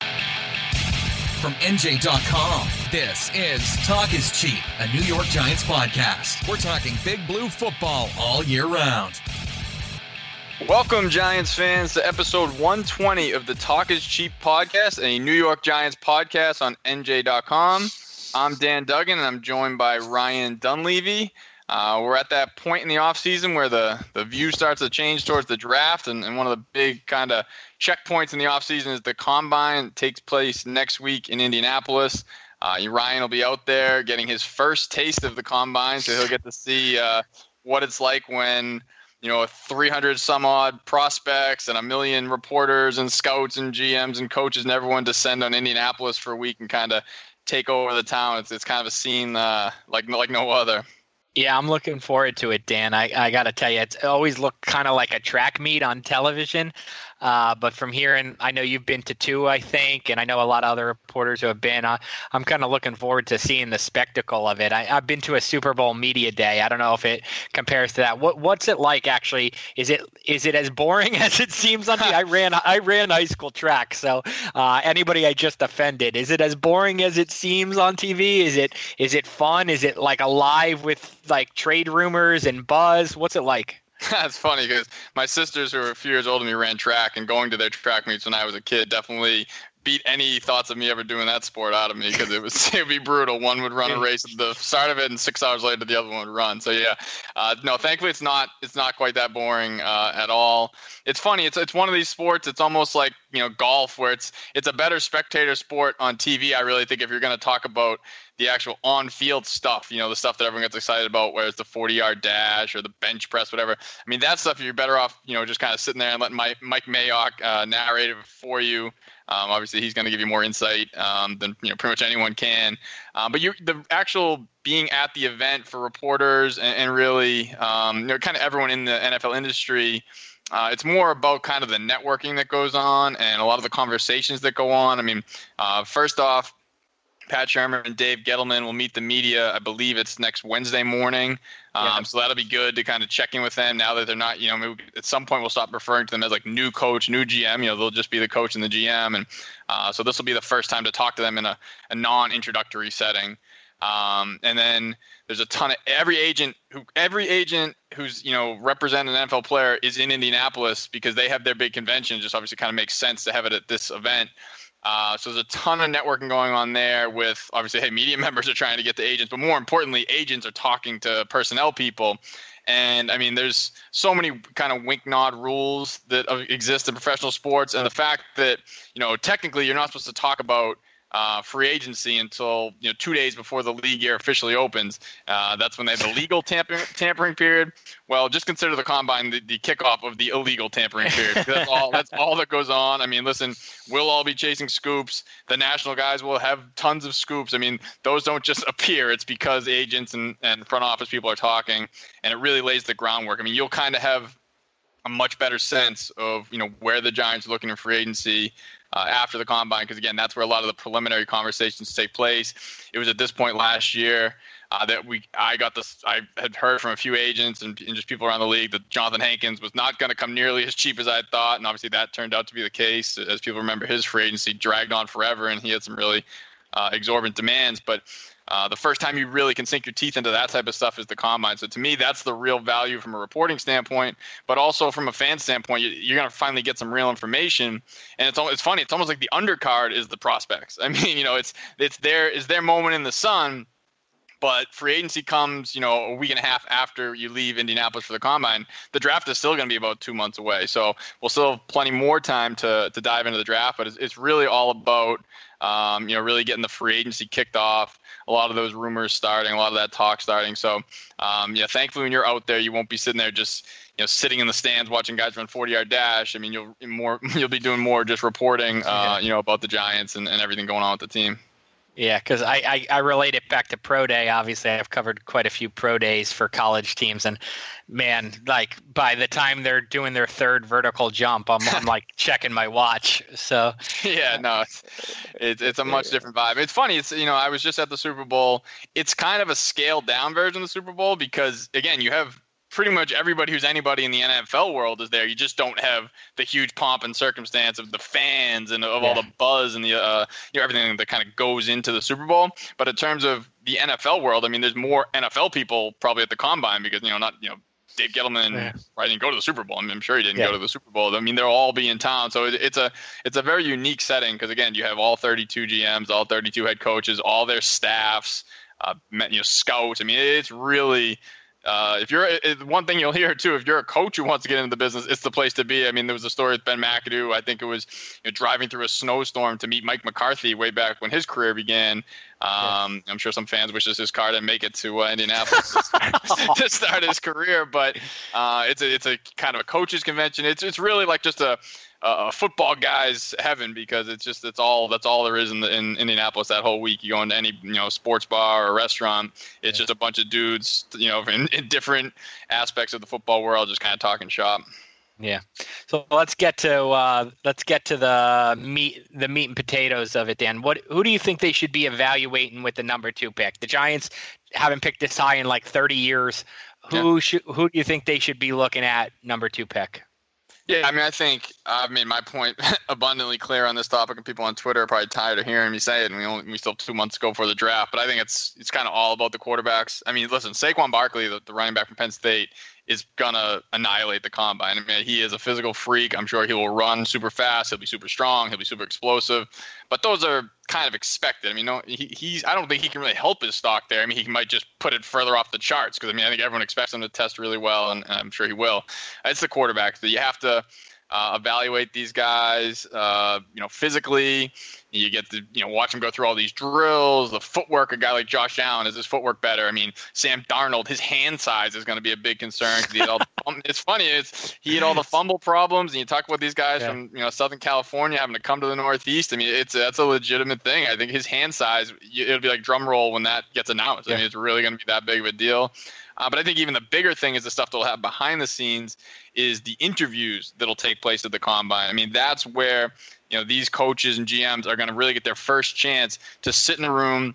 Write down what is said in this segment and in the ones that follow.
From NJ.com, this is Talk is Cheap, a New York Giants podcast. We're talking big blue football all year round. Welcome, Giants fans, to episode 120 of the Talk is Cheap podcast, a New York Giants podcast on NJ.com. I'm Dan Duggan, and I'm joined by Ryan Dunleavy. Uh, we're at that point in the offseason where the, the view starts to change towards the draft, and, and one of the big kind of checkpoints in the offseason is the combine takes place next week in Indianapolis. Uh, Ryan will be out there getting his first taste of the combine, so he'll get to see uh, what it's like when you know 300 some odd prospects and a million reporters and scouts and GMs and coaches and everyone descend on Indianapolis for a week and kind of take over the town. It's it's kind of a scene uh, like like no other. Yeah, I'm looking forward to it, Dan. I, I got to tell you, it's always looked kind of like a track meet on television. Uh, but from here, and I know you've been to two, I think, and I know a lot of other reporters who have been. I, I'm kind of looking forward to seeing the spectacle of it. I, have been to a Super Bowl media day. I don't know if it compares to that. What What's it like actually? Is it is it as boring as it seems on TV? I ran I ran high school track, so uh, anybody I just offended, is it as boring as it seems on TV? Is it is it fun? Is it like alive with like trade rumors and buzz? What's it like? That's funny because my sisters, who are a few years older than me, ran track, and going to their track meets when I was a kid definitely beat any thoughts of me ever doing that sport out of me because it was it would be brutal. One would run a race at the start of it, and six hours later the other one would run. So yeah, uh, no, thankfully it's not it's not quite that boring uh, at all. It's funny. It's it's one of these sports. It's almost like you know golf, where it's it's a better spectator sport on TV. I really think if you're going to talk about the actual on-field stuff, you know, the stuff that everyone gets excited about, where it's the 40-yard dash or the bench press, whatever. I mean, that stuff you're better off, you know, just kind of sitting there and letting Mike, Mike Mayock uh, narrate it for you. Um, obviously, he's going to give you more insight um, than you know pretty much anyone can. Um, but you, the actual being at the event for reporters and, and really, um, you know, kind of everyone in the NFL industry. Uh, it's more about kind of the networking that goes on and a lot of the conversations that go on. I mean, uh, first off, Pat Shurmur and Dave Gettleman will meet the media. I believe it's next Wednesday morning. Um, yeah. So that'll be good to kind of check in with them now that they're not, you know, maybe at some point we'll stop referring to them as like new coach, new GM. You know, they'll just be the coach and the GM. And uh, so this will be the first time to talk to them in a, a non introductory setting. Um, and then there's a ton of every agent who every agent who's you know representing an NFL player is in Indianapolis because they have their big convention. It just obviously kind of makes sense to have it at this event. Uh, so there's a ton of networking going on there with obviously, hey, media members are trying to get the agents, but more importantly, agents are talking to personnel people. And I mean, there's so many kind of wink nod rules that exist in professional sports, and the fact that you know technically you're not supposed to talk about uh, free agency until you know two days before the league year officially opens. Uh, that's when they have the legal tampering, tampering period. Well, just consider the combine the, the kickoff of the illegal tampering period. That's all. That's all that goes on. I mean, listen, we'll all be chasing scoops. The national guys will have tons of scoops. I mean, those don't just appear. It's because agents and, and front office people are talking, and it really lays the groundwork. I mean, you'll kind of have a much better sense of you know where the Giants are looking in free agency uh, after the combine because again that's where a lot of the preliminary conversations take place. It was at this point last year uh, that we I got this I had heard from a few agents and, and just people around the league that jonathan Hankins was not going to come nearly as cheap as I thought, and obviously that turned out to be the case. As people remember, his free agency dragged on forever, and he had some really uh, exorbitant demands, but. Uh, the first time you really can sink your teeth into that type of stuff is the combine. So to me, that's the real value from a reporting standpoint, but also from a fan standpoint, you, are going to finally get some real information. And it's it's funny. It's almost like the undercard is the prospects. I mean, you know, it's it's their is their moment in the sun. But free agency comes, you know, a week and a half after you leave Indianapolis for the combine. The draft is still going to be about two months away, so we'll still have plenty more time to to dive into the draft. But it's, it's really all about um, you know, really getting the free agency kicked off. A lot of those rumors starting, a lot of that talk starting. So, um, yeah, thankfully when you're out there, you won't be sitting there just you know sitting in the stands watching guys run 40 yard dash. I mean, you'll more you'll be doing more just reporting, uh, you know, about the Giants and, and everything going on with the team. Yeah, because I, I, I, relate it back to pro day. Obviously, I've covered quite a few pro days for college teams, and man, like by the time they're doing their third vertical jump, I'm, I'm like checking my watch. So yeah, no, it's, it's it's a much different vibe. It's funny. It's you know I was just at the Super Bowl. It's kind of a scaled down version of the Super Bowl because again, you have pretty much everybody who's anybody in the NFL world is there. You just don't have the huge pomp and circumstance of the fans and of yeah. all the buzz and the uh, you know everything that kind of goes into the Super Bowl. But in terms of the NFL world, I mean, there's more NFL people probably at the combine because you know not you know. Dave Gettleman yeah. I didn't go to the Super Bowl. I mean, I'm sure he didn't yeah. go to the Super Bowl. I mean, they'll all be in town, so it, it's a it's a very unique setting because again, you have all 32 GMs, all 32 head coaches, all their staffs, uh, you know, scouts. I mean, it's really uh, if you're one thing you'll hear too, if you're a coach who wants to get into the business, it's the place to be. I mean, there was a story with Ben McAdoo. I think it was you know, driving through a snowstorm to meet Mike McCarthy way back when his career began. Um, yeah. I'm sure some fans wishes his car didn't make it to uh, Indianapolis to start his career, but uh, it's a it's a kind of a coaches convention. It's it's really like just a a football guy's heaven because it's just it's all that's all there is in the, in Indianapolis that whole week. You go into any you know sports bar or restaurant, it's yeah. just a bunch of dudes you know in, in different aspects of the football world just kind of talking shop. Yeah. So let's get to uh, let's get to the meat the meat and potatoes of it. Dan, what who do you think they should be evaluating with the number two pick? The Giants haven't picked this high in like 30 years. Who yeah. should who do you think they should be looking at number two pick? Yeah, I mean, I think I've made my point abundantly clear on this topic, and people on Twitter are probably tired of hearing me say it. And we only we still have two months to go for the draft, but I think it's it's kind of all about the quarterbacks. I mean, listen, Saquon Barkley, the, the running back from Penn State, is gonna annihilate the combine. I mean, he is a physical freak. I'm sure he will run super fast. He'll be super strong. He'll be super explosive. But those are kind of expected. I mean, no, he, he's. I don't think he can really help his stock there. I mean, he might just put it further off the charts because I mean, I think everyone expects him to test really well, and, and I'm sure he will. It's the quarterback that you have to uh, evaluate these guys, uh, you know, physically. You get to, you know, watch them go through all these drills. The footwork, a guy like Josh Allen, is his footwork better? I mean, Sam Darnold, his hand size is going to be a big concern. He all the, it's funny, it's he had all the fumble problems, and you talk about these guys yeah. from you know Southern California having to come to the Northeast. I mean, it's that's a legitimate thing. I think his hand size, it'll be like drum roll when that gets announced. Yeah. I mean, it's really going to be that big of a deal. Uh, but I think even the bigger thing is the stuff they'll have behind the scenes is the interviews that'll take place at the combine. I mean, that's where you know these coaches and GMs are going to really get their first chance to sit in a room.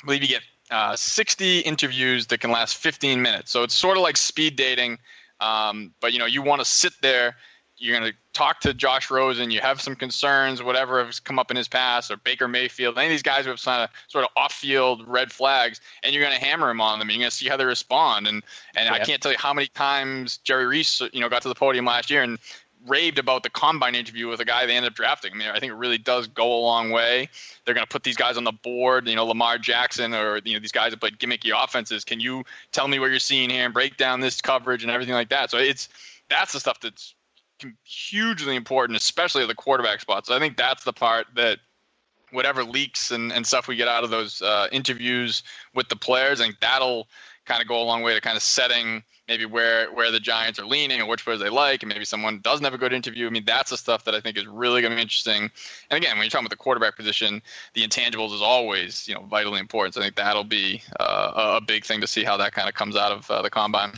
I believe you get uh, 60 interviews that can last 15 minutes. So it's sort of like speed dating, um, but you know you want to sit there you're going to talk to Josh Rosen, you have some concerns, whatever has come up in his past, or Baker Mayfield, any of these guys who have sort of, sort of off-field red flags, and you're going to hammer them on them, and you're going to see how they respond. And and yeah. I can't tell you how many times Jerry Reese, you know, got to the podium last year and raved about the combine interview with a guy they ended up drafting. I mean, I think it really does go a long way. They're going to put these guys on the board, you know, Lamar Jackson or you know these guys that played gimmicky offenses. Can you tell me what you're seeing here and break down this coverage and everything like that? So it's that's the stuff that's hugely important, especially at the quarterback spot. So I think that's the part that whatever leaks and, and stuff we get out of those uh, interviews with the players, I think that'll kind of go a long way to kind of setting maybe where where the Giants are leaning and which players they like, and maybe someone doesn't have a good interview. I mean, that's the stuff that I think is really going to be interesting. And again, when you're talking about the quarterback position, the intangibles is always you know vitally important. So I think that'll be uh, a big thing to see how that kind of comes out of uh, the combine.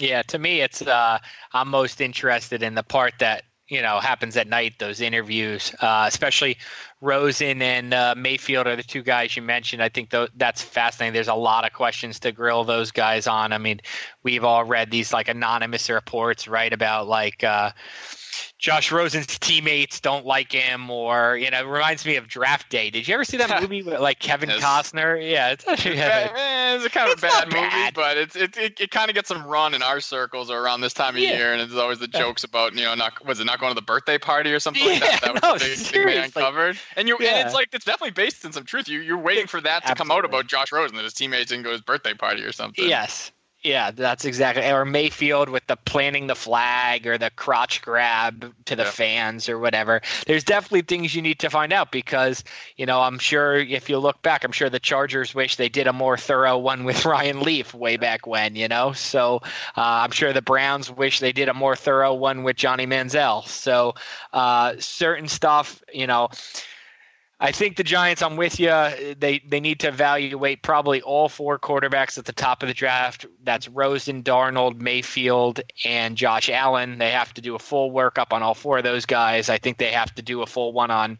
Yeah, to me, it's uh, I'm most interested in the part that you know happens at night. Those interviews, uh, especially Rosen and uh, Mayfield, are the two guys you mentioned. I think th- that's fascinating. There's a lot of questions to grill those guys on. I mean, we've all read these like anonymous reports, right, about like. Uh, Josh Rosen's teammates don't like him, or you know, it reminds me of Draft Day. Did you ever see that movie with like Kevin Yes. Costner? Yeah, it's actually Bad- eh, it's a kind of It's a bad movie, bad. but it's it, it, it kind of gets some run in our circles or around this time of Yeah. year, and it's always the jokes about you know not was it not going to the birthday party or something like Yeah, that. That was no, the big, big man seriously. covered, and you and it's like it's definitely based in some truth. You you're waiting for that to come out about Josh Rosen that his teammates didn't go to his birthday party or something. Yes. Yeah, that's exactly. Or Mayfield with the planting the flag or the crotch grab to the Yeah. fans or whatever. There's definitely things you need to find out because, you know, I'm sure if you look back, I'm sure the Chargers wish they did a more thorough one with Ryan Leaf way back when, you know? So uh, I'm sure the Browns wish they did a more thorough one with Johnny Manziel. So uh, certain stuff, you know, I think the Giants. I'm with you. They they need to evaluate probably all four quarterbacks at the top of the draft. That's Rosen, Darnold, Mayfield, and Josh Allen. They have to do a full workup on all four of those guys. I think they have to do a full one on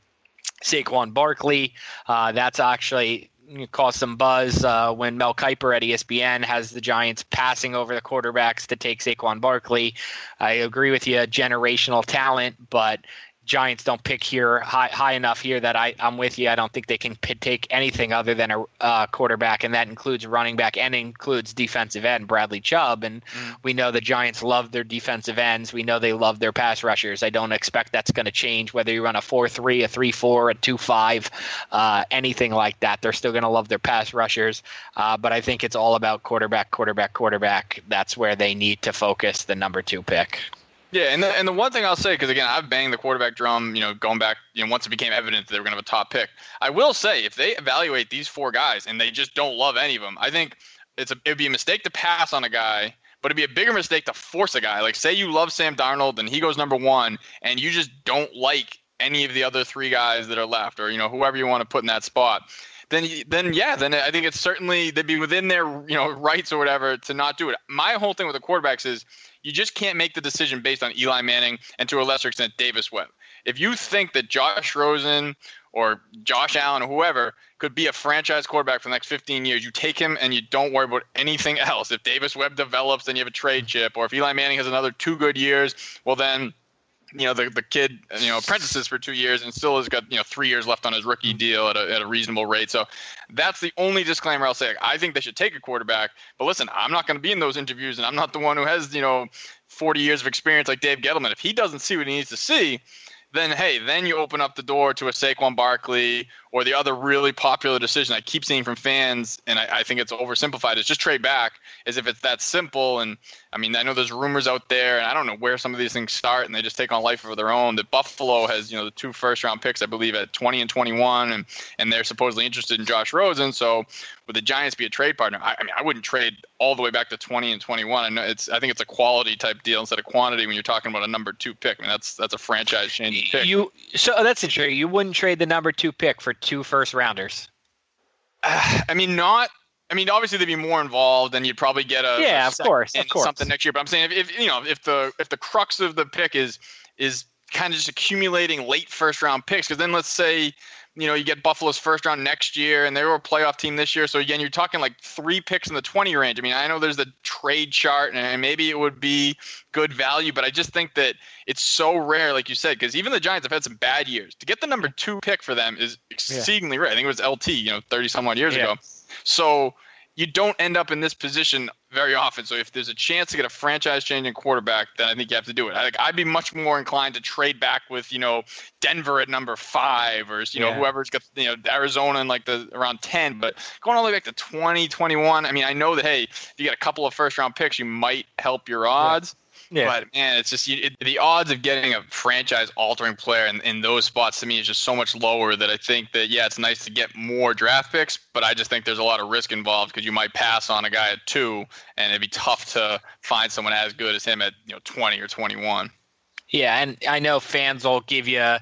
Saquon Barkley. Uh, that's actually caused some buzz uh, when Mel Kiper at ESPN has the Giants passing over the quarterbacks to take Saquon Barkley. I agree with you, generational talent, but Giants don't pick here high, high enough here that I, I'm with you. I don't think they can p- take anything other than a uh, quarterback, and that includes running back and includes defensive end Bradley Chubb. And we know the Giants love their defensive ends. We know they love their pass rushers. I don't expect that's going to change whether you run a 4 3, a 3 4, a 2 5, uh, anything like that. They're still going to love their pass rushers. Uh, but I think it's all about quarterback, quarterback, quarterback. That's where they need to focus the number two pick. Yeah, and the, and the one thing I'll say, because again, I've banged the quarterback drum, you know, going back, you know, once it became evident that they were going to have a top pick. I will say, if they evaluate these four guys and they just don't love any of them, I think it's a it would be a mistake to pass on a guy, but it'd be a bigger mistake to force a guy. Like, say you love Sam Darnold and he goes number one, and you just don't like any of the other three guys that are left, or you know, whoever you want to put in that spot. Then, then yeah, then I think it's certainly they'd be within their you know rights or whatever to not do it. My whole thing with the quarterbacks is you just can't make the decision based on Eli Manning and to a lesser extent Davis Webb. If you think that Josh Rosen or Josh Allen or whoever could be a franchise quarterback for the next 15 years, you take him and you don't worry about anything else. If Davis Webb develops, then you have a trade chip. Or if Eli Manning has another two good years, well then you know the the kid you know apprentices for two years and still has got you know three years left on his rookie mm-hmm. deal at a, at a reasonable rate. So that's the only disclaimer I'll say. I think they should take a quarterback, but listen, I'm not going to be in those interviews, and I'm not the one who has you know 40 years of experience like Dave Gettleman. If he doesn't see what he needs to see, then hey, then you open up the door to a Saquon Barkley or the other really popular decision I keep seeing from fans, and I, I think it's oversimplified. Is just trade back, as if it's that simple. And I mean, I know there's rumors out there, and I don't know where some of these things start, and they just take on life of their own. That Buffalo has, you know, the two first round picks, I believe, at 20 and 21, and and they're supposedly interested in Josh Rosen. So would the Giants be a trade partner? I, I mean, I wouldn't trade all the way back to 20 and 21. I know it's, I think it's a quality type deal instead of quantity when you're talking about a number two pick. I mean, that's that's a franchise changing pick. You so that's interesting. You wouldn't trade the number two pick for two first rounders. I mean, not. I mean, obviously they'd be more involved, and you'd probably get a Yeah, a of course, of course. something next year. But I'm saying if, if you know if the if the crux of the pick is is kind of just accumulating late first round picks, because then let's say you know you get Buffalo's first round next year, and they were a playoff team this year. So again, you're talking like three picks in the 20 range. I mean, I know there's the trade chart, and maybe it would be good value, but I just think that it's so rare, like you said, because even the Giants have had some bad years. To get the number two pick for them is exceedingly rare. I think it was LT, you know, 30 some odd years Yeah. ago. So you don't end up in this position very often. So if there's a chance to get a franchise changing quarterback, then I think you have to do it. I, like, I'd be much more inclined to trade back with, you know, Denver at number five or, you know, Yeah. whoever's got, you know, Arizona in like the around 10. But going all the way back to 20, I mean, I know that, hey, if you get a couple of first round picks, you might help your odds. Yeah. But man, it's just you, it, the odds of getting a franchise-altering player in, in those spots to me is just so much lower that I think that yeah, it's nice to get more draft picks, but I just think there's a lot of risk involved because you might pass on a guy at two, and it'd be tough to find someone as good as him at you know 20 or 21. Yeah, and I know fans will give you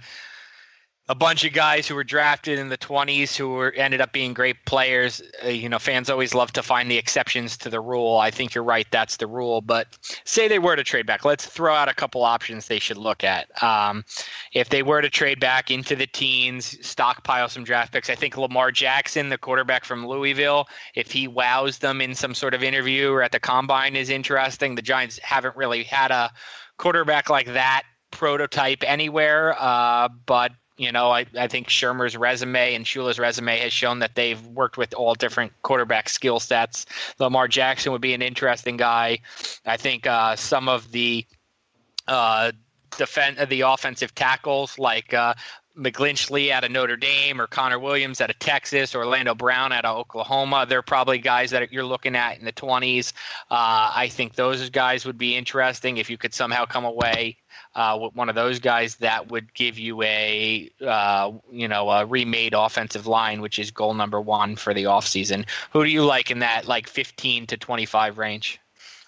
a bunch of guys who were drafted in the 20s who were ended up being great players. Uh, you know, fans always love to find the exceptions to the rule. I think you're right, that's the rule. But say they were to trade back, let's throw out a couple options they should look at. Um, if they were to trade back into the teens, stockpile some draft picks, I think Lamar Jackson, the quarterback from Louisville, if he wows them in some sort of interview or at the combine, is interesting. The Giants haven't really had a quarterback like that prototype anywhere, uh, but you know, I, I think Shurmur's resume and Shula's resume has shown that they've worked with all different quarterback skill sets. Lamar Jackson would be an interesting guy. I think uh, some of the uh, defend the offensive tackles like uh, McGlinchey out of Notre Dame or Connor Williams out of Texas or Orlando Brown out of Oklahoma. They're probably guys that you're looking at in the 20s. Uh, I think those guys would be interesting if you could somehow come away uh, one of those guys that would give you a uh, you know a remade offensive line, which is goal number one for the offseason. Who do you like in that like 15 to 25 range?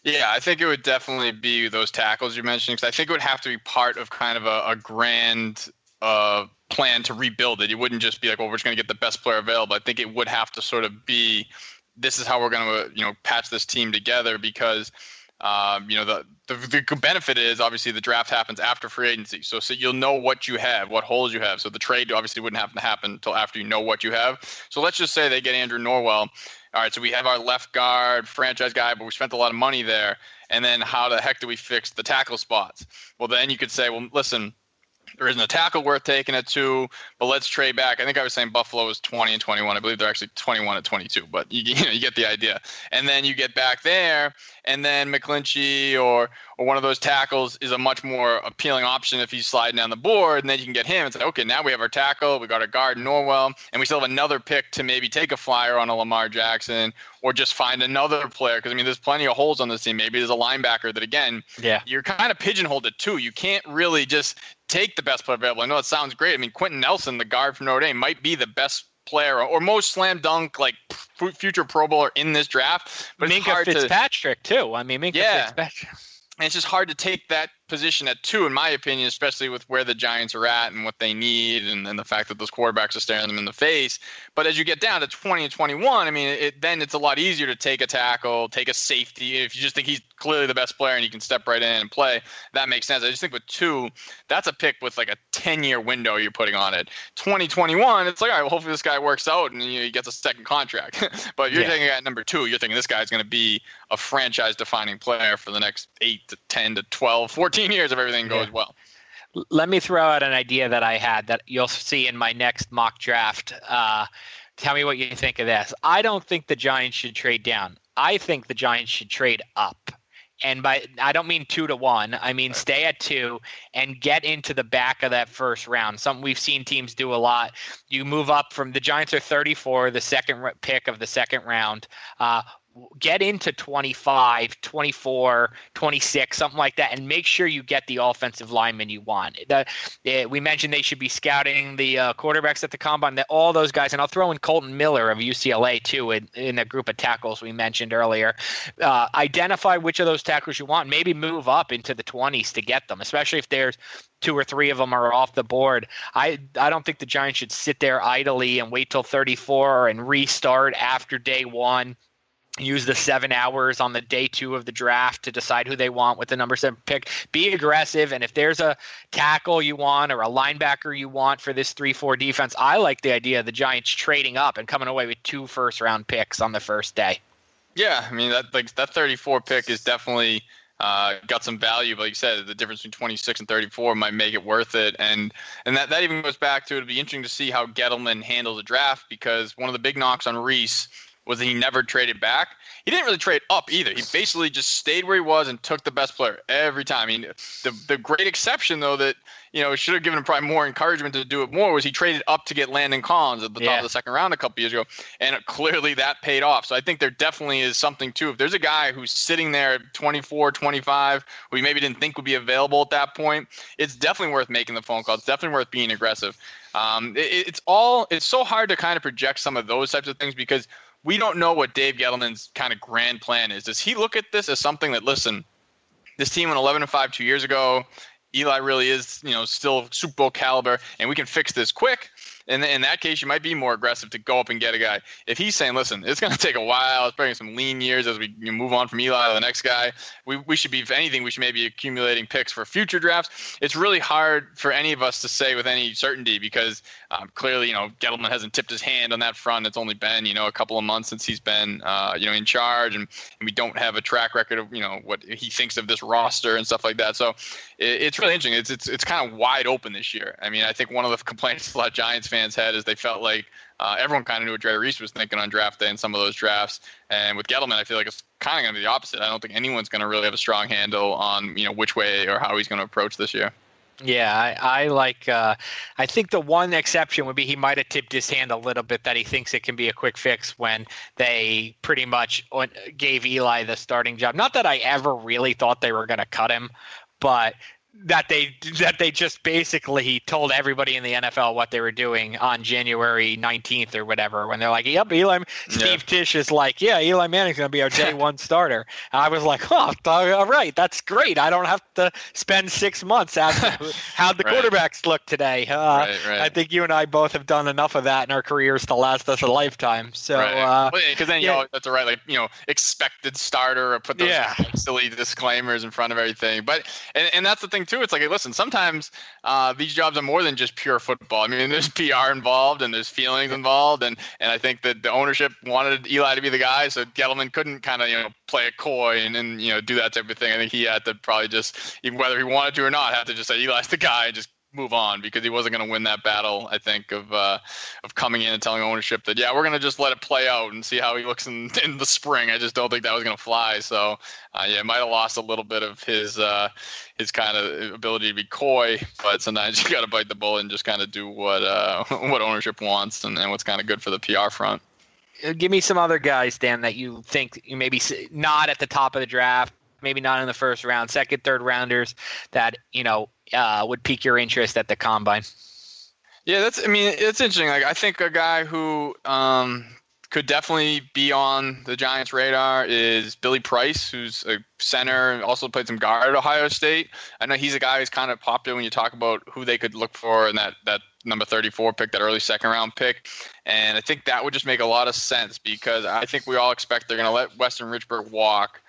Yeah, I think it would definitely be those tackles you mentioned because I think it would have to be part of kind of a, a grand uh, plan to rebuild it. It wouldn't just be like, well, we're just going to get the best player available. I think it would have to sort of be, this is how we're going to, you know, patch this team together because, um, you know, the, the the benefit is obviously the draft happens after free agency, so so you'll know what you have, what holes you have. So the trade obviously wouldn't have to happen until after you know what you have. So let's just say they get Andrew Norwell. All right, so we have our left guard franchise guy, but we spent a lot of money there. And then how the heck do we fix the tackle spots? Well, then you could say, well, listen, there isn't a tackle worth taking at two, but let's trade back. I think I was saying Buffalo is 20 and 21. I believe they're actually 21 and 22, but you, you know you get the idea. And then you get back there, and then McGlinchey or or one of those tackles is a much more appealing option if he's sliding down the board, and then you can get him and say, okay, now we have our tackle, we got our guard Norwell, and we still have another pick to maybe take a flyer on a Lamar Jackson or just find another player because I mean there's plenty of holes on this team. Maybe there's a linebacker that again, yeah, you're kind of pigeonholed it too. You can't really just take the best player available. I know it sounds great. I mean Quenton Nelson, the guard from Notre Dame, might be the best player or most slam dunk like future Pro Bowler in this draft. But Minkah Fitzpatrick to, too. I mean, Minkah yeah. Fitzpatrick. And it's just hard to take that position at two, in my opinion, especially with where the Giants are at and what they need, and, and the fact that those quarterbacks are staring them in the face. But as you get down to 20 and 21, I mean, it, then it's a lot easier to take a tackle, take a safety. If you just think he's clearly the best player and you can step right in and play, that makes sense. I just think with two, that's a pick with like a 10 year window you're putting on it. 2021, it's like, all right, well, hopefully this guy works out and you know, he gets a second contract. but you're yeah. taking at number two, you're thinking this guy's going to be a franchise defining player for the next 8 to 10 to 12, 14 years if everything goes yeah. well. Let me throw out an idea that I had that you'll see in my next mock draft. Uh, tell me what you think of this. I don't think the Giants should trade down. I think the Giants should trade up. And by I don't mean two to one. I mean stay at two and get into the back of that first round. Something we've seen teams do a lot. You move up from the Giants are 34, the second pick of the second round. Uh, get into 25 24 26 something like that and make sure you get the offensive lineman you want. The, the, we mentioned they should be scouting the uh, quarterbacks at the combine. That all those guys and i'll throw in Kolton miller of ucla too in, in the group of tackles we mentioned earlier. Uh, identify which of those tackles you want. Maybe move up into the 20s to get them especially if there's two or three of them are off the board. I I don't think the Giants should sit there idly and wait till 34 and restart after day one use the seven hours on the day two of the draft to decide who they want with the number seven pick. Be aggressive, and if there's a tackle you want or a linebacker you want for this three four defense, I like the idea of the Giants trading up and coming away with two first round picks on the first day. Yeah, I mean that like that 34 pick is definitely. Uh, got some value, but like you said, the difference between 26 and 34 might make it worth it, and and that, that even goes back to it'll be interesting to see how Gettleman handles the draft because one of the big knocks on Reese was that he never traded back. He didn't really trade up either. He basically just stayed where he was and took the best player every time. I mean, the the great exception though that you know should have given him probably more encouragement to do it more was he traded up to get Landon Collins at the yeah. top of the second round a couple years ago, and clearly that paid off. So I think there definitely is something too. If there's a guy who's sitting there at 24, 25, who we maybe didn't think would be available at that point, it's definitely worth making the phone call. It's definitely worth being aggressive. Um, it, it's all it's so hard to kind of project some of those types of things because we don't know what Dave Gettleman's kind of grand plan is. Does he look at this as something that, listen, this team went 11 and 5 two years ago. Eli really is, you know, still Super Bowl caliber, and we can fix this quick? In, in that case, you might be more aggressive to go up and get a guy. If he's saying, listen, it's going to take a while, it's bringing some lean years as we move on from Eli to the next guy, we, we should be, if anything, we should maybe accumulating picks for future drafts. It's really hard for any of us to say with any certainty because um, clearly, you know, Gettleman hasn't tipped his hand on that front. It's only been, you know, a couple of months since he's been, uh, you know, in charge, and, and we don't have a track record of, you know, what he thinks of this roster and stuff like that. So it's really interesting. It's, it's, it's kind of wide open this year. I mean, I think one of the complaints a lot of Giants fans had is they felt like uh, everyone kind of knew what Jerry Reese was thinking on draft day in some of those drafts. And with Gettleman, I feel like it's kind of going to be the opposite. I don't think anyone's going to really have a strong handle on you know which way or how he's going to approach this year. Yeah, I, I like. Uh, I think the one exception would be he might have tipped his hand a little bit that he thinks it can be a quick fix when they pretty much gave Eli the starting job. Not that I ever really thought they were going to cut him, but that they that they just basically told everybody in the NFL what they were doing on January 19th or whatever when they're like, "Yep, Eli." Steve yeah. Tisch is like, "Yeah, Eli Manning's going to be our day one starter." And I was like, "Oh, all right, that's great. I don't have to spend six months asking how the right. quarterbacks look today." Uh, right, right. I think you and I both have done enough of that in our careers to last us a lifetime. So, because uh, then you yeah. know that's right, like you know, expected starter or put those yeah. silly disclaimers in front of everything. But and, and that's the thing too. It's like, listen, sometimes uh, these jobs are more than just pure football. I mean, there's PR involved and there's feelings involved, and and I think that the ownership wanted Eli to be the guy, so Gettleman couldn't kind of you know play a coy and, and you know do that type of thing. I think he had to probably just, even whether he wanted to or not, have to just say Eli's the guy and just move on because he wasn't going to win that battle. I think of uh, of coming in and telling ownership that yeah, we're going to just let it play out and see how he looks in in the spring. I just don't think that was going to fly. So uh, yeah, might have lost a little bit of his uh, his kind of ability to be coy, but sometimes you got to bite the bullet and just kind of do what uh, what ownership wants and, and what's kind of good for the PR front. Uh, give me some other guys, Dan, that you think you maybe not at the top of the draft, maybe not in the first round, second, third rounders that you know uh, would pique your interest at the combine? Yeah, that's. I mean, it's interesting. Like, I think a guy who um, could definitely be on the Giants' radar is Billy Price, who's a center, and also played some guard at Ohio State. I know he's a guy who's kind of popular when you talk about who they could look for in that that number 34 pick, that early second round pick. And I think that would just make a lot of sense because I think we all expect they're going to let Weston Richburg walk,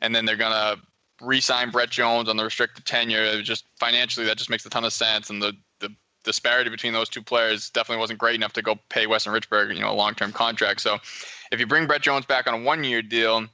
and then they're to re-sign Brett Jones on the restricted tender. Just financially that just makes a ton of sense, and the the disparity between those two players definitely wasn't great enough to go pay Weston Richburg, you know, a long-term contract. So if you bring Brett Jones back on a one-year deal,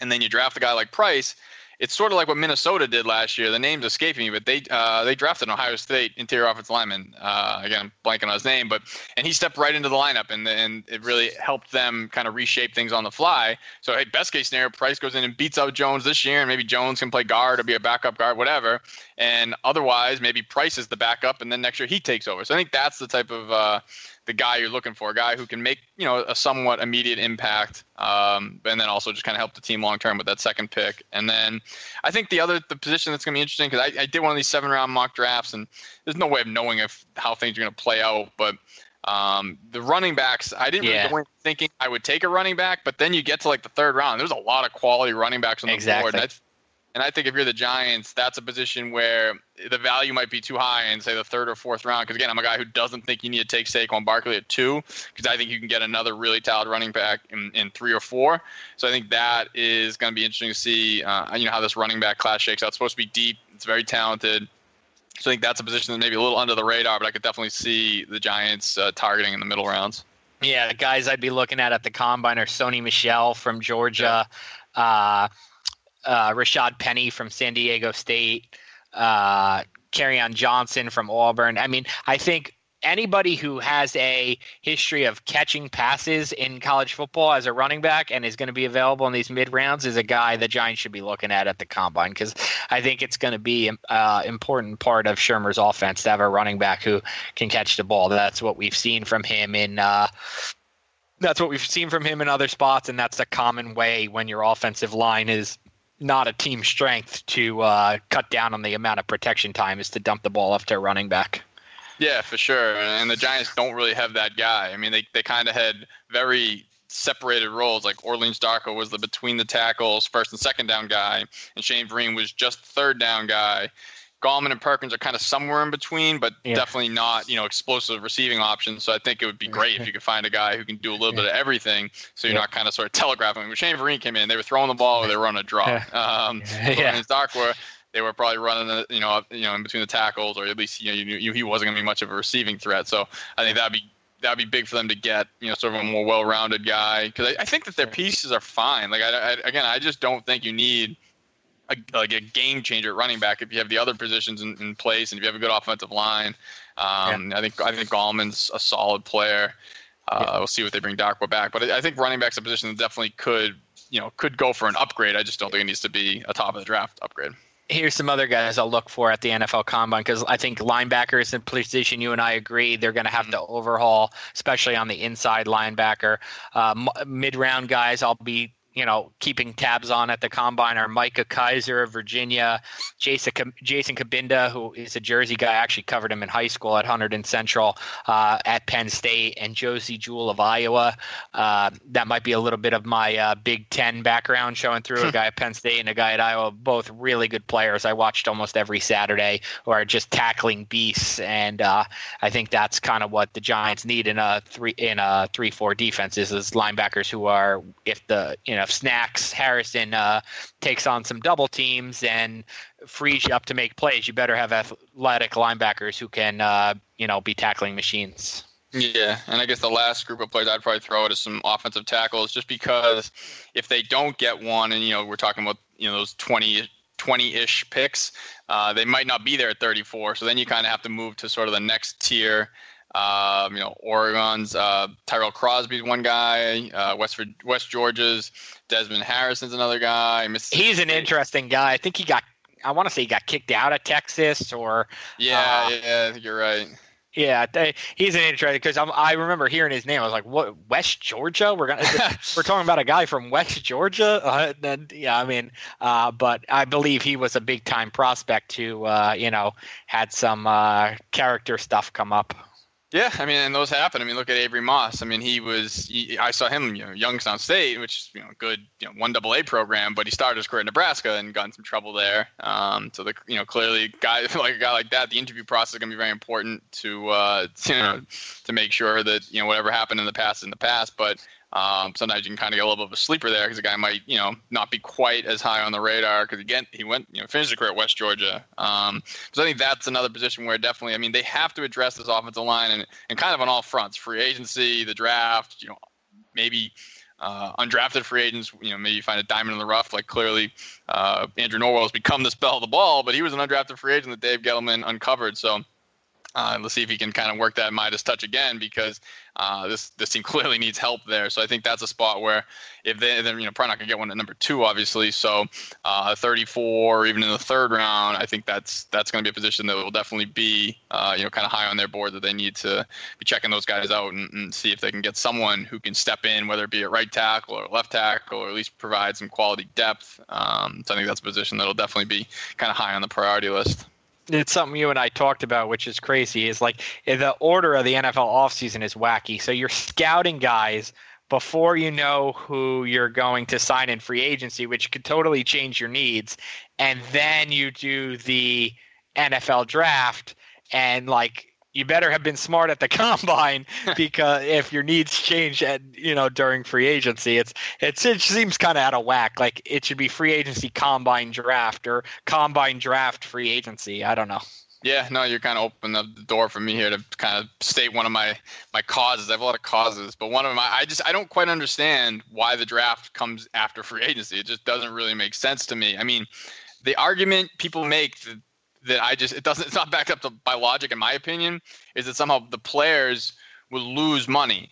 and then you draft a guy like Price, it's sort of like what Minnesota did last year. The name's escaping me, but they uh, they drafted an Ohio State interior offensive lineman. Uh, again, I'm blanking on his name, but and he stepped right into the lineup, and and it really helped them kind of reshape things on the fly. So hey, best case scenario, Price goes in and beats out Jones this year, and maybe Jones can play guard or be a backup guard, whatever. And otherwise, maybe Price is the backup, and then next year he takes over. So I think that's the type of uh, the guy you're looking for, a guy who can make you know a somewhat immediate impact, um, and then also just kind of help the team long term with that second pick. And then I think the other the position that's going to be interesting because I, I, did one of these seven round mock drafts, and there's no way of knowing if how things are going to play out, but. Um, the running backs, I didn't yeah. really go in thinking I would take a running back, but then you get to like the third round. There's a lot of quality running backs on the exactly. board. And I think if you're the Giants, that's a position where the value might be too high in, say, the third or fourth round. Because, again, I'm a guy who doesn't think you need to take Saquon Barkley at two, because I think you can get another really talented running back in, in three or four. So I think that is going to be interesting to see, uh, you know, how this running back class shakes out. It's supposed to be deep. It's very talented. So I think that's a position that maybe a little under the radar, but I could definitely see the Giants uh, targeting in the middle rounds. Yeah, the guys I'd be looking at at the combine are Sony Michel from Georgia. Yeah. Uh, uh, Rashad Penny from San Diego State, uh, on Johnson from Auburn. I mean, I think anybody who has a history of catching passes in college football as a running back and is going to be available in these mid rounds is a guy the Giants should be looking at at the combine because I think it's going to be an uh, important part of Shurmur's offense to have a running back who can catch the ball. That's what we've seen from him in. Uh, that's what we've seen from him in other spots, and that's a common way when your offensive line is not a team strength to uh, cut down on the amount of protection time is to dump the ball off to a running back. Yeah, for sure. And the Giants don't really have that guy. I mean, they, they kind of had very separated roles. Like Orleans Darkwa was the between the tackles, first and second down guy, and Shane Vereen was just third down guy. Gallman and Perkins are kind of somewhere in between, but Yeah. definitely not, you know, explosive receiving options. So I think it would be great if you could find a guy who can do a little bit of everything. So you're Yeah. not kind of sort of telegraphing. When Shane Vereen came in, they were throwing the ball or they were on a draw. Um, Yeah. when Darkwa, they were probably running, the, you know, up- you know, in between the tackles, or at least you know, you knew he wasn't going to be much of a receiving threat. So I think that'd be that'd be big for them to get, you know, sort of a more well-rounded guy because I, I think that their pieces are fine. Like I, I, again, I just don't think you need a, like a game changer at running back if you have the other positions in, in place and if you have a good offensive line. Um, I think I think Gallman's a solid player. Uh, We'll see what they bring Darkwa back, but I, I think running back's a position that definitely could, you know, could go for an upgrade. I just don't think it needs to be a top of the draft upgrade. here's some other guys I'll look for at the NFL Combine because I think linebackers in position. You and I agree they're going to have to overhaul, especially on the inside linebacker. Uh, m- mid-round guys, I'll be you know keeping tabs on at the combine are Micah Kiser of Virginia, Jason Jason Cabinda, who is a Jersey guy. Actually covered him in high school at Hunterdon Central, uh, at Penn State, and Josey Jewell of Iowa. Uh, that might be a little bit of my uh, Big Ten background showing through. a guy at Penn State and a guy at Iowa, both really good players. I watched almost every Saturday, who are just tackling beasts, and uh, I think that's kind of what the Giants need in a three in a three four defense is, is linebackers who are if the you know Snacks Harrison uh, takes on some double teams and frees you up to make plays, you better have athletic linebackers who can uh, you know be tackling machines. Yeah, and I guess the last group of players I'd probably throw it is some offensive tackles, just because if they don't get one, and you know we're talking about you know those 20 20-ish picks, uh, they might not be there at 34. So then you kind of have to move to sort of the next tier. Um, you know, Oregon's uh, Tyrell Crosby's one guy. Uh, West West Georgia's Desmond Harrison's another guy. He's an interesting guy. I think he got. I want to say he got kicked out of Texas, or yeah, uh, yeah, I think you're right. Yeah, they, he's an interesting because I remember hearing his name. I was like, "What? West Georgia? We're gonna we're talking about a guy from West Georgia?" Uh, then, yeah, I mean, uh, but I believe he was a big time prospect who, uh, you know, had some uh, character stuff come up. Yeah, I mean, and those happen. I mean, look at Avery Moss. I mean, he was. He, I saw him, you know, Youngstown State, which is you know good, you know, one double A program, but he started his career in Nebraska and got in some trouble there. Um, so the you know clearly guy like a guy like that, the interview process is gonna be very important to uh, you know to make sure that you know whatever happened in the past is in the past, but. Um, sometimes you can kind of get a little bit of a sleeper there because the guy might, you know, not be quite as high on the radar because again, he went, you know, finished his career at West Georgia. Um, so I think that's another position where definitely, I mean, they have to address this offensive line and, and kind of on all fronts: free agency, the draft, you know, maybe uh, undrafted free agents. You know, maybe you find a diamond in the rough. Like clearly, uh, Andrew Norwell has become the spell of the ball, but he was an undrafted free agent that Dave Gettleman uncovered. So. Uh, let's see if he can kind of work that Midas touch again because uh, this this team clearly needs help there. So I think that's a spot where if they they're you know probably not gonna get one at number two, obviously. So uh, 34 even in the third round, I think that's that's gonna be a position that will definitely be uh, you know kind of high on their board that they need to be checking those guys out and, and, see if they can get someone who can step in, whether it be at right tackle or left tackle, or at least provide some quality depth. Um, so I think that's a position that'll definitely be kind of high on the priority list it's something you and I talked about, which is crazy. Is like eh, the order of the NFL offseason is wacky. So you're scouting guys before you know who you're going to sign in free agency, which could totally change your needs. And then you do the NFL draft and like you better have been smart at the combine because if your needs change at you know during free agency it's it's it seems kind of out of whack like it should be free agency combine draft or combine draft free agency i don't know yeah, no, you're kind of opening up the door for me here to kind of state one of my my causes. I have a lot of causes, but one of them, I just I don't quite understand why the draft comes after free agency. It just doesn't really make sense to me. I mean, the argument people make that that I just it doesn't it's not backed up to, by logic in my opinion is that somehow the players would lose money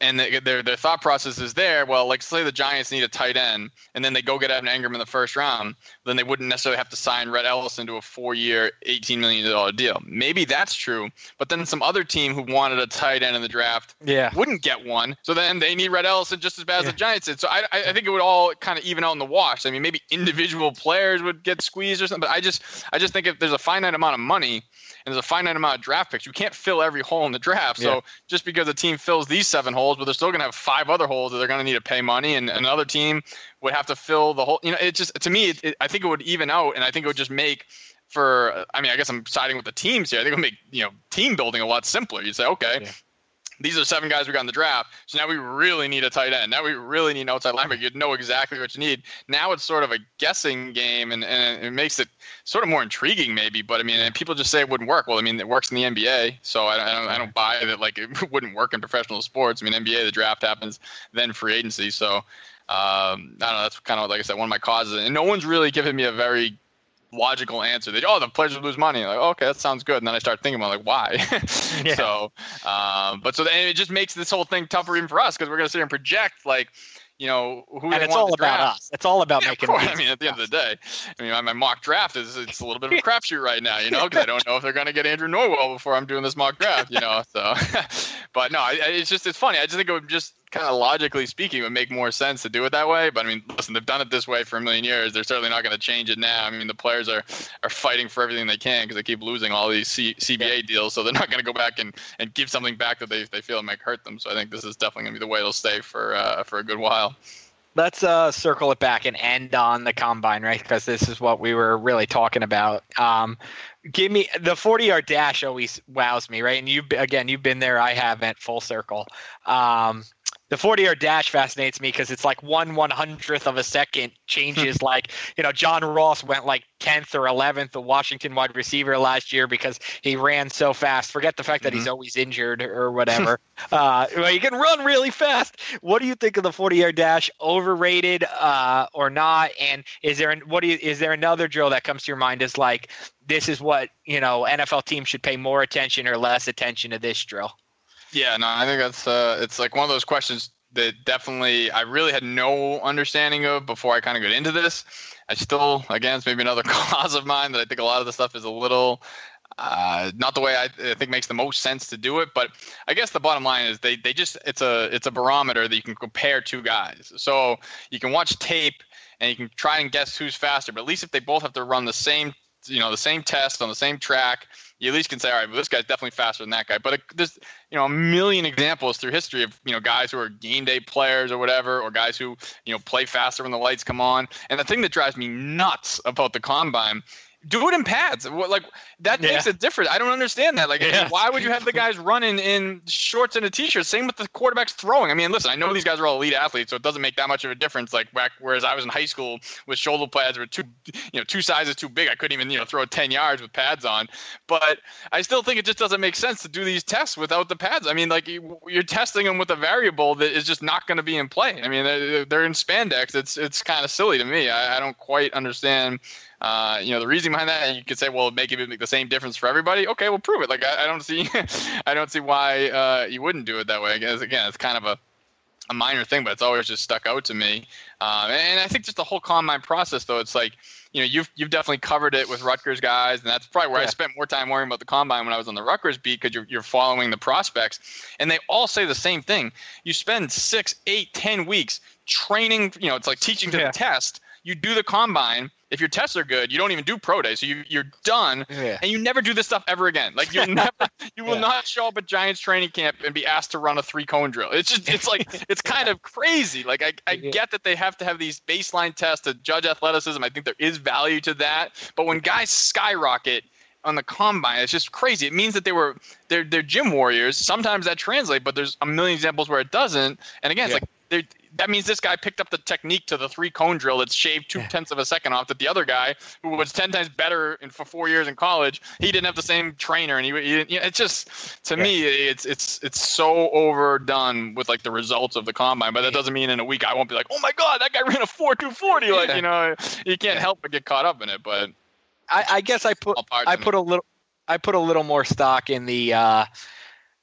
and the, their their thought process is there. Well, like say the Giants need a tight end, and then they go get Evan Engram in the first round, then they wouldn't necessarily have to sign Rhett Ellison to a four-year, eighteen million dollar deal. Maybe that's true, but then some other team who wanted a tight end in the draft, yeah, wouldn't get one. So then they need Rhett Ellison just as bad yeah. as the Giants did. So I I think it would all kind of even out in the wash. I mean, maybe individual players would get squeezed or something, but I just I just think if there's a finite amount of money and there's a finite amount of draft picks. You can't fill every hole in the draft. So yeah. just because a team fills these seven holes, but they're still going to have five other holes that they're going to need to pay money, and another team would have to fill the whole. You know, it just to me, it, it, I think it would even out, and I think it would just make for I mean, I guess I'm siding with the teams here. I think it'll make you know team building a lot simpler. You say, okay, yeah these are seven guys we got in the draft. So now we really need a tight end. Now we really need an outside linebacker. You know exactly what you need. Now it's sort of a guessing game, and, and it makes it sort of more intriguing, maybe. But I mean, people just say it wouldn't work. Well, I mean, it works in the NBA, so I, I don't I don't buy that like it wouldn't work in professional sports. I mean, NBA the draft happens, then free agency. So um, I don't know. That's kind of like I said, one of my causes, and no one's really given me a very logical answer. They oh the players would lose money. Like oh, okay, that sounds good. And then I start thinking about like why. yeah. So, um, but so then it just makes this whole thing tougher even for us because we're gonna sit here and project like you know, who and it's all about us. It's all about yeah, making. I mean, at the end of the day, I mean, my, my mock draft is it's a little bit of a crapshoot right now, you know, because I don't know if they're going to get Andrew Norwell before I'm doing this mock draft, you know. So, but no, it's just it's funny. I just think it would just kind of logically speaking, it would make more sense to do it that way. But I mean, listen, they've done it this way for a million years. They're certainly not going to change it now. I mean, the players are are fighting for everything they can because they keep losing all these C- CBA deals, so they're not going to go back and, and give something back that they, they feel might hurt them. So I think this is definitely going to be the way it'll stay for uh, for a good while. Let's uh, circle it back and end on the combine, right? Because this is what we were really talking about. Um, give me the 40 yard dash always wows me, right? And you again, you've been there, I haven't. Full circle. Um, the 40 yard dash fascinates me because it's like one one hundredth of a second changes. like, you know, John Ross went like 10th or 11th, the Washington wide receiver last year because he ran so fast. Forget the fact that mm-hmm. he's always injured or whatever. uh, well, he can run really fast. What do you think of the 40 yard dash? Overrated uh, or not? And is there what do you, is there another drill that comes to your mind as like this is what you know NFL teams should pay more attention or less attention to this drill? Yeah, no, I think that's uh, it's like one of those questions that definitely I really had no understanding of before I kind of got into this. I still, again, it's maybe another cause of mine that I think a lot of the stuff is a little uh, not the way I, I, think makes the most sense to do it. But I guess the bottom line is they they just it's a it's a barometer that you can compare two guys. So you can watch tape and you can try and guess who's faster. But at least if they both have to run the same you know the same test on the same track you at least can say, all right, well, this guy's definitely faster than that guy. But uh, there's, you know, a million examples through history of, you know, guys who are game day players or whatever, or guys who, you know, play faster when the lights come on. And the thing that drives me nuts about the combine do it in pads. Like that yeah. makes it different. I don't understand that. Like, yeah. why would you have the guys running in shorts and a t-shirt? Same with the quarterbacks throwing. I mean, listen, I know these guys are all elite athletes, so it doesn't make that much of a difference. Like back, whereas I was in high school with shoulder pads were two, you know, two sizes too big. I couldn't even, you know, throw 10 yards with pads on. But I still think it just doesn't make sense to do these tests without the pads. I mean, like you're testing them with a variable that is just not going to be in play. I mean, they're, in spandex. It's it's kind of silly to me. I, I don't quite understand uh, you know, the reason behind that, you could say, well, make it make the same difference for everybody. Okay, well, prove it. Like, I, I don't see, I don't see why uh, you wouldn't do it that way. Again, again, it's kind of a, a minor thing, but it's always just stuck out to me. Um, and I think just the whole combine process, though, it's like, you know, you've you've definitely covered it with Rutgers guys, and that's probably where yeah. I spent more time worrying about the combine when I was on the Rutgers beat because you're you're following the prospects, and they all say the same thing. You spend six, eight, ten weeks training. You know, it's like teaching to yeah. the test. You do the combine, if your tests are good, you don't even do pro day, so you you're done, yeah. and you never do this stuff ever again. Like you never, you will yeah. not show up at Giants training camp and be asked to run a three cone drill. It's just, it's like, it's kind of crazy. Like I, I get that they have to have these baseline tests to judge athleticism. I think there is value to that, but when guys skyrocket on the combine. It's just crazy. It means that they were they're they're gym warriors. Sometimes that translates, but there's a million examples where it doesn't. And again, it's yeah. like that means this guy picked up the technique to the three cone drill that's shaved two tenths of a second off that the other guy who was 10 times better in, for four years in college he didn't have the same trainer and he, he you know, it's just to yeah. me it's it's it's so overdone with like the results of the combine but that doesn't mean in a week i won't be like oh my god that guy ran a 4240 like you know you can't help but get caught up in it but i, I guess i put i put a little i put a little more stock in the uh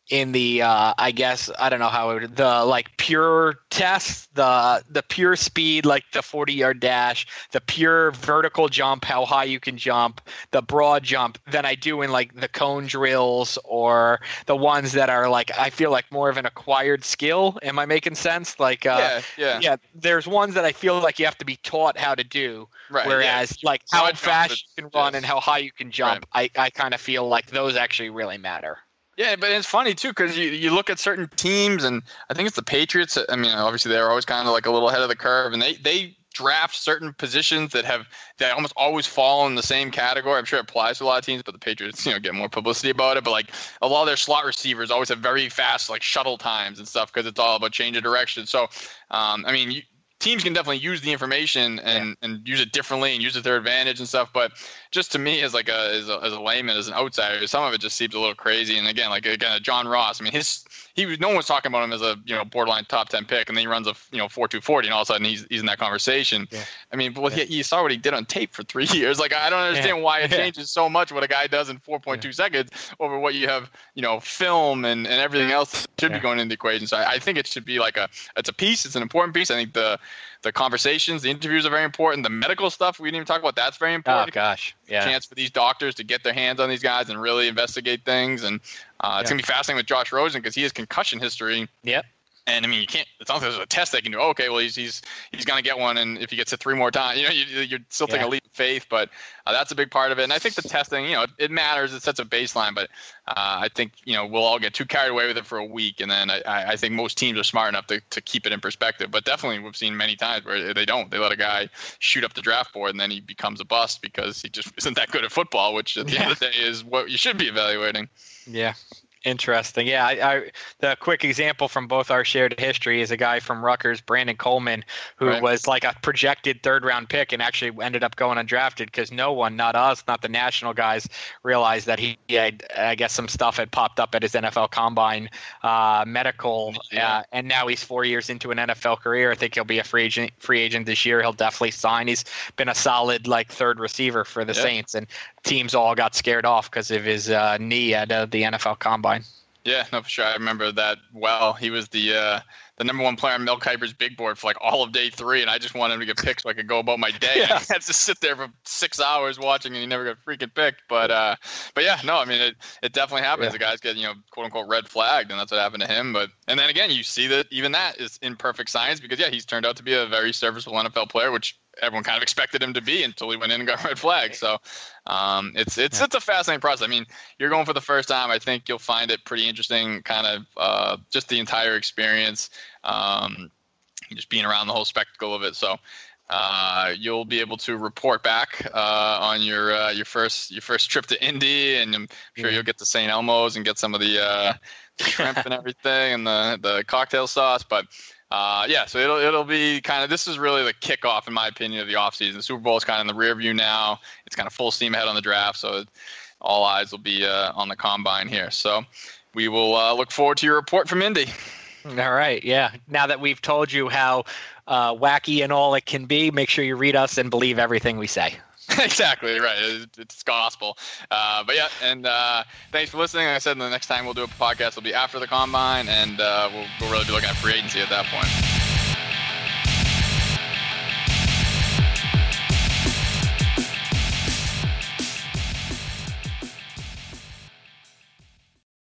in the uh, I guess I don't know how it would, the like pure test, the the pure speed, like the 40 yard dash, the pure vertical jump, how high you can jump, the broad jump, than I do in like the cone drills or the ones that are like I feel like more of an acquired skill. Am I making sense? Like uh, yeah, yeah, yeah. There's ones that I feel like you have to be taught how to do. Right. Whereas yeah. like how fast you can run yes. and how high you can jump, right. I I kind of feel like those actually really matter. Yeah, but it's funny too because you, you look at certain teams, and I think it's the Patriots. I mean, obviously they're always kind of like a little ahead of the curve, and they they draft certain positions that have that almost always fall in the same category. I'm sure it applies to a lot of teams, but the Patriots, you know, get more publicity about it. But like a lot of their slot receivers always have very fast like shuttle times and stuff because it's all about change of direction. So, um, I mean, you, teams can definitely use the information and, yeah. and use it differently and use it to their advantage and stuff. But just to me, as like a as a, as a layman, as an outsider, some of it just seems a little crazy. And again, like again, John Ross. I mean, his he was no one was talking about him as a you know borderline top ten pick, and then he runs a you know four two forty, and all of a sudden he's he's in that conversation. Yeah. I mean, well, yeah. he, you saw what he did on tape for three years. Like I don't understand why it changes so much what a guy does in four point two seconds over what you have you know film and and everything else should be going into the equation. So I, I think it should be like a it's a piece. It's an important piece. I think the the conversations, the interviews are very important. The medical stuff we didn't even talk about. That's very important. Oh gosh, yeah. Chance for these doctors to get their hands on these guys and really investigate things. And uh, it's yeah. gonna be fascinating with Josh Rosen because he has concussion history. Yep. And I mean, you can't. It's not like there's a test they can do. Oh, okay, well, he's he's he's gonna get one, and if he gets it three more times, you know, you, you're still taking yeah. a leap of faith. But uh, that's a big part of it. And I think the testing, you know, it, it matters. It sets a baseline. But uh, I think you know we'll all get too carried away with it for a week, and then I, I think most teams are smart enough to, to keep it in perspective. But definitely, we've seen many times where they don't. They let a guy shoot up the draft board, and then he becomes a bust because he just isn't that good at football, which at the yeah. end of the day is what you should be evaluating. Yeah, Interesting. Yeah, I, I, the quick example from both our shared history is a guy from Rutgers, Brandon Coleman, who right. was like a projected third round pick and actually ended up going undrafted because no one, not us, not the national guys, realized that he had, I guess, some stuff had popped up at his NFL combine uh, medical, yeah. uh, and now he's four years into an NFL career. I think he'll be a free agent. Free agent this year. He'll definitely sign. He's been a solid like third receiver for the Saints, and teams all got scared off because of his uh, knee at uh, the NFL Combine. Yeah, no, for sure. I remember that well. He was the uh, the number one player on Mel Kiper's big board for like all of day three, and I just wanted him to get picked so I could go about my day. Yeah. I had to sit there for six hours watching, and he never got freaking picked. But uh, but yeah, no, I mean it, it definitely happens. Yeah. The guys get you know quote unquote red flagged, and that's what happened to him. But and then again, you see that even that is imperfect science because yeah, he's turned out to be a very serviceable NFL player, which everyone kind of expected him to be until he went in and got red flag. So um, it's it's yeah. it's a fascinating process. I mean, you're going for the first time. I think you'll find it pretty interesting, kind of uh, just the entire experience, um, just being around the whole spectacle of it. So. Uh, you'll be able to report back uh, on your uh, your first your first trip to Indy, and I'm sure yeah. you'll get to St. Elmo's and get some of the, uh, the shrimp and everything, and the the cocktail sauce. But uh, yeah, so it'll it'll be kind of this is really the kickoff, in my opinion, of the offseason. The Super Bowl is kind of in the rear view now. It's kind of full steam ahead on the draft, so all eyes will be uh, on the combine here. So we will uh, look forward to your report from Indy. All right, yeah. Now that we've told you how uh, wacky and all it can be, make sure you read us and believe everything we say. exactly right. It's gospel. Uh, but yeah, and uh, thanks for listening. Like I said, the next time we'll do a podcast will be after the combine, and uh, we'll, we'll really be looking at free agency at that point.